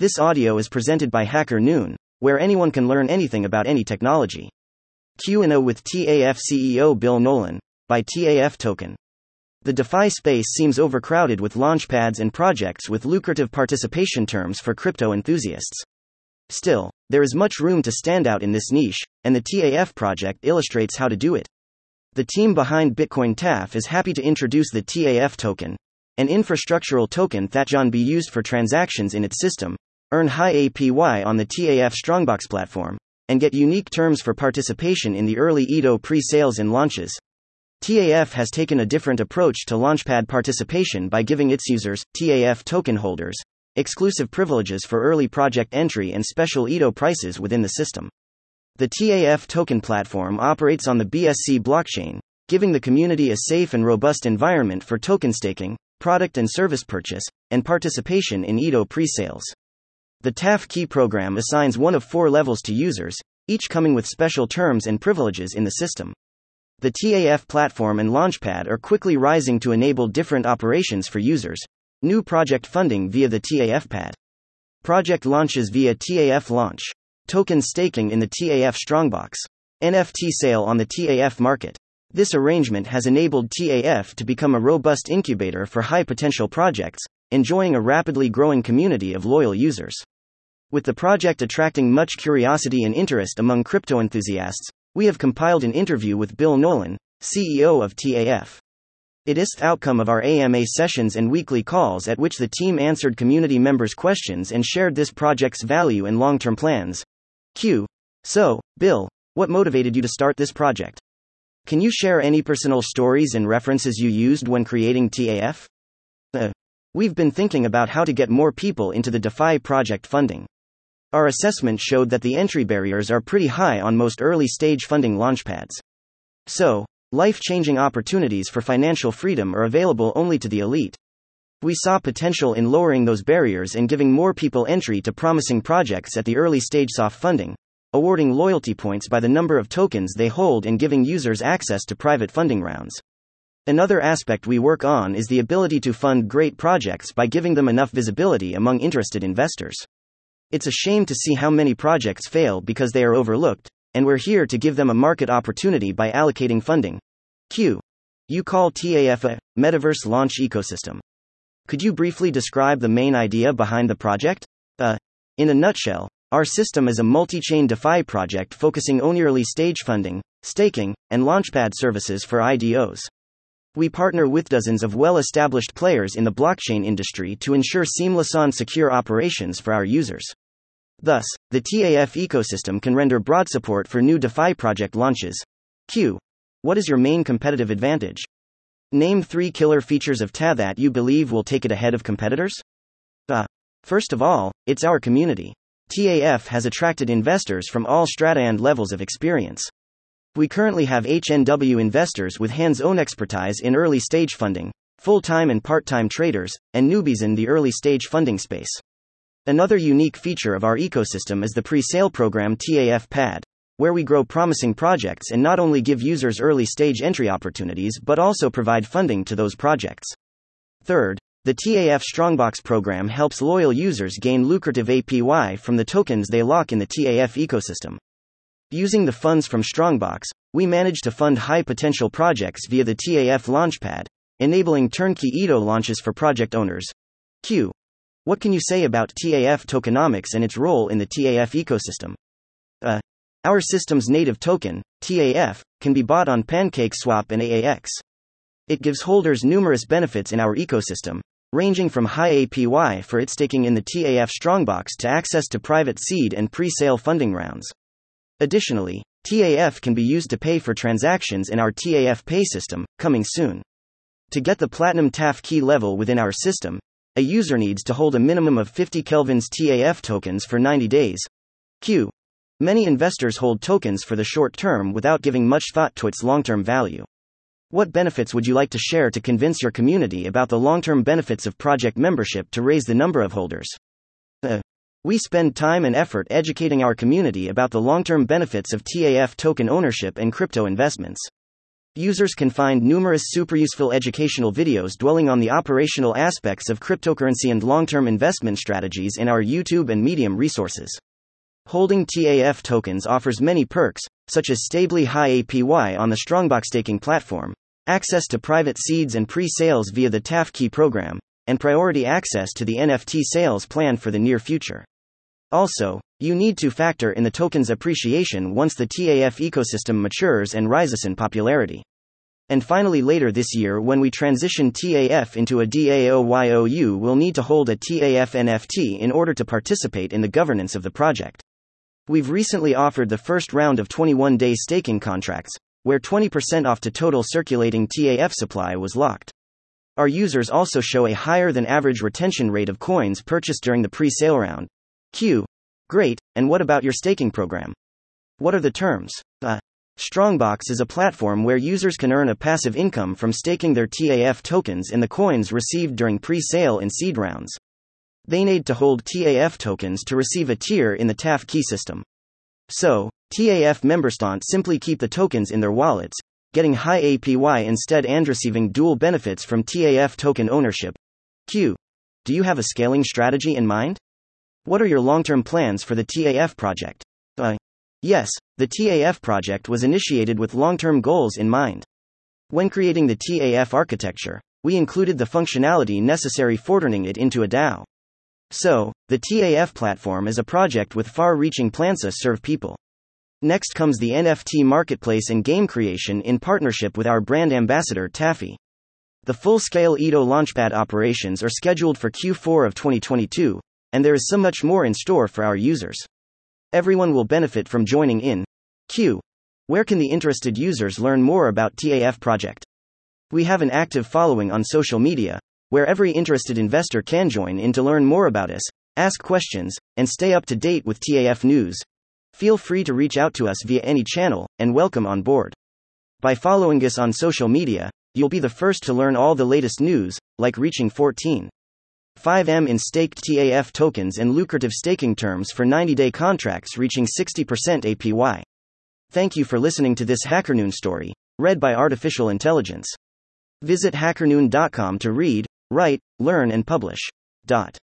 This audio is presented by Hacker Noon, where anyone can learn anything about any technology. Q&A with TAF CEO Bill Nolan by TAF Token. The DeFi space seems overcrowded with launchpads and projects with lucrative participation terms for crypto enthusiasts. Still, there is much room to stand out in this niche, and the TAF project illustrates how to do it. The team behind Bitcoin TAF is happy to introduce the TAF token, an infrastructural token that can be used for transactions in its system, earn high APY on the TAF Strongbox platform, and get unique terms for participation in the early IDO pre sales and launches. TAF has taken a different approach to Launchpad participation by giving its users, TAF token holders, exclusive privileges for early project entry and special IDO prices within the system. The TAF token platform operates on the BSC blockchain, giving the community a safe and robust environment for token staking, product and service purchase, and participation in IDO pre sales. The TAF Key program assigns one of four levels to users, each coming with special terms and privileges in the system. The TAF platform and Launchpad are quickly rising to enable different operations for users. New project funding via the TAF pad. Project launches via TAF launch. Token staking in the TAF Strongbox. NFT sale on the TAF market. This arrangement has enabled TAF to become a robust incubator for high potential projects, enjoying a rapidly growing community of loyal users. With the project attracting much curiosity and interest among crypto enthusiasts, we have compiled an interview with Bill Nolan, CEO of TAF. It is the outcome of our AMA sessions and weekly calls at which the team answered community members' questions and shared this project's value and long term plans. Q. So, Bill, what motivated you to start this project? Can you share any personal stories and references you used when creating TAF? Uh, We've been thinking about how to get more people into the DeFi project funding. Our assessment showed that the entry barriers are pretty high on most early stage funding launchpads. So, life changing opportunities for financial freedom are available only to the elite. We saw potential in lowering those barriers and giving more people entry to promising projects at the early stage soft funding, awarding loyalty points by the number of tokens they hold and giving users access to private funding rounds. Another aspect we work on is the ability to fund great projects by giving them enough visibility among interested investors. It's a shame to see how many projects fail because they are overlooked, and we're here to give them a market opportunity by allocating funding. Q. You call TAF a metaverse launch ecosystem. Could you briefly describe the main idea behind the project? Uh, in a nutshell, our system is a multi chain DeFi project focusing on early stage funding, staking, and launchpad services for IDOs. We partner with dozens of well established players in the blockchain industry to ensure seamless and secure operations for our users. Thus, the TAF ecosystem can render broad support for new DeFi project launches. Q. What is your main competitive advantage? Name three killer features of TA that you believe will take it ahead of competitors. Uh, first of all, it's our community. TAF has attracted investors from all strata and levels of experience. We currently have HNW investors with hands on expertise in early stage funding, full time and part time traders, and newbies in the early stage funding space. Another unique feature of our ecosystem is the pre sale program TAF PAD, where we grow promising projects and not only give users early stage entry opportunities but also provide funding to those projects. Third, the TAF Strongbox program helps loyal users gain lucrative APY from the tokens they lock in the TAF ecosystem. Using the funds from Strongbox, we manage to fund high potential projects via the TAF Launchpad, enabling turnkey IDO launches for project owners. Q. What can you say about TAF tokenomics and its role in the TAF ecosystem? Uh, our system's native token, TAF, can be bought on PancakeSwap and AAX. It gives holders numerous benefits in our ecosystem, ranging from high APY for its staking in the TAF Strongbox to access to private seed and pre sale funding rounds. Additionally, TAF can be used to pay for transactions in our TAF Pay system, coming soon. To get the Platinum TAF key level within our system, a user needs to hold a minimum of 50 Kelvins TAF tokens for 90 days. Q. Many investors hold tokens for the short term without giving much thought to its long term value. What benefits would you like to share to convince your community about the long term benefits of project membership to raise the number of holders? Uh, we spend time and effort educating our community about the long term benefits of TAF token ownership and crypto investments. Users can find numerous super useful educational videos dwelling on the operational aspects of cryptocurrency and long term investment strategies in our YouTube and Medium resources. Holding TAF tokens offers many perks, such as stably high APY on the Strongbox staking platform, access to private seeds and pre sales via the TAF key program, and priority access to the NFT sales planned for the near future. Also, you need to factor in the token's appreciation once the TAF ecosystem matures and rises in popularity. And finally, later this year, when we transition TAF into a DAOYOU, we'll need to hold a TAF NFT in order to participate in the governance of the project. We've recently offered the first round of 21 day staking contracts, where 20% off to total circulating TAF supply was locked. Our users also show a higher than average retention rate of coins purchased during the pre sale round. Q. Great, and what about your staking program? What are the terms? Uh, Strongbox is a platform where users can earn a passive income from staking their TAF tokens in the coins received during pre sale and seed rounds. They need to hold TAF tokens to receive a tier in the TAF key system. So, TAF members don't simply keep the tokens in their wallets, getting high APY instead and receiving dual benefits from TAF token ownership. Q. Do you have a scaling strategy in mind? What are your long term plans for the TAF project? Uh, yes, the TAF project was initiated with long term goals in mind. When creating the TAF architecture, we included the functionality necessary for turning it into a DAO. So, the TAF platform is a project with far reaching plans to serve people. Next comes the NFT marketplace and game creation in partnership with our brand ambassador Taffy. The full scale IDO Launchpad operations are scheduled for Q4 of 2022, and there is so much more in store for our users. Everyone will benefit from joining in. Q. Where can the interested users learn more about TAF project? We have an active following on social media, where every interested investor can join in to learn more about us, ask questions, and stay up to date with TAF news. Feel free to reach out to us via any channel, and welcome on board. By following us on social media, you'll be the first to learn all the latest news, like reaching 14. 5M in staked TAF tokens and lucrative staking terms for 90 day contracts reaching 60% APY. Thank you for listening to this HackerNoon story, read by Artificial Intelligence. Visit hackerNoon.com to read, write, learn, and publish. Dot.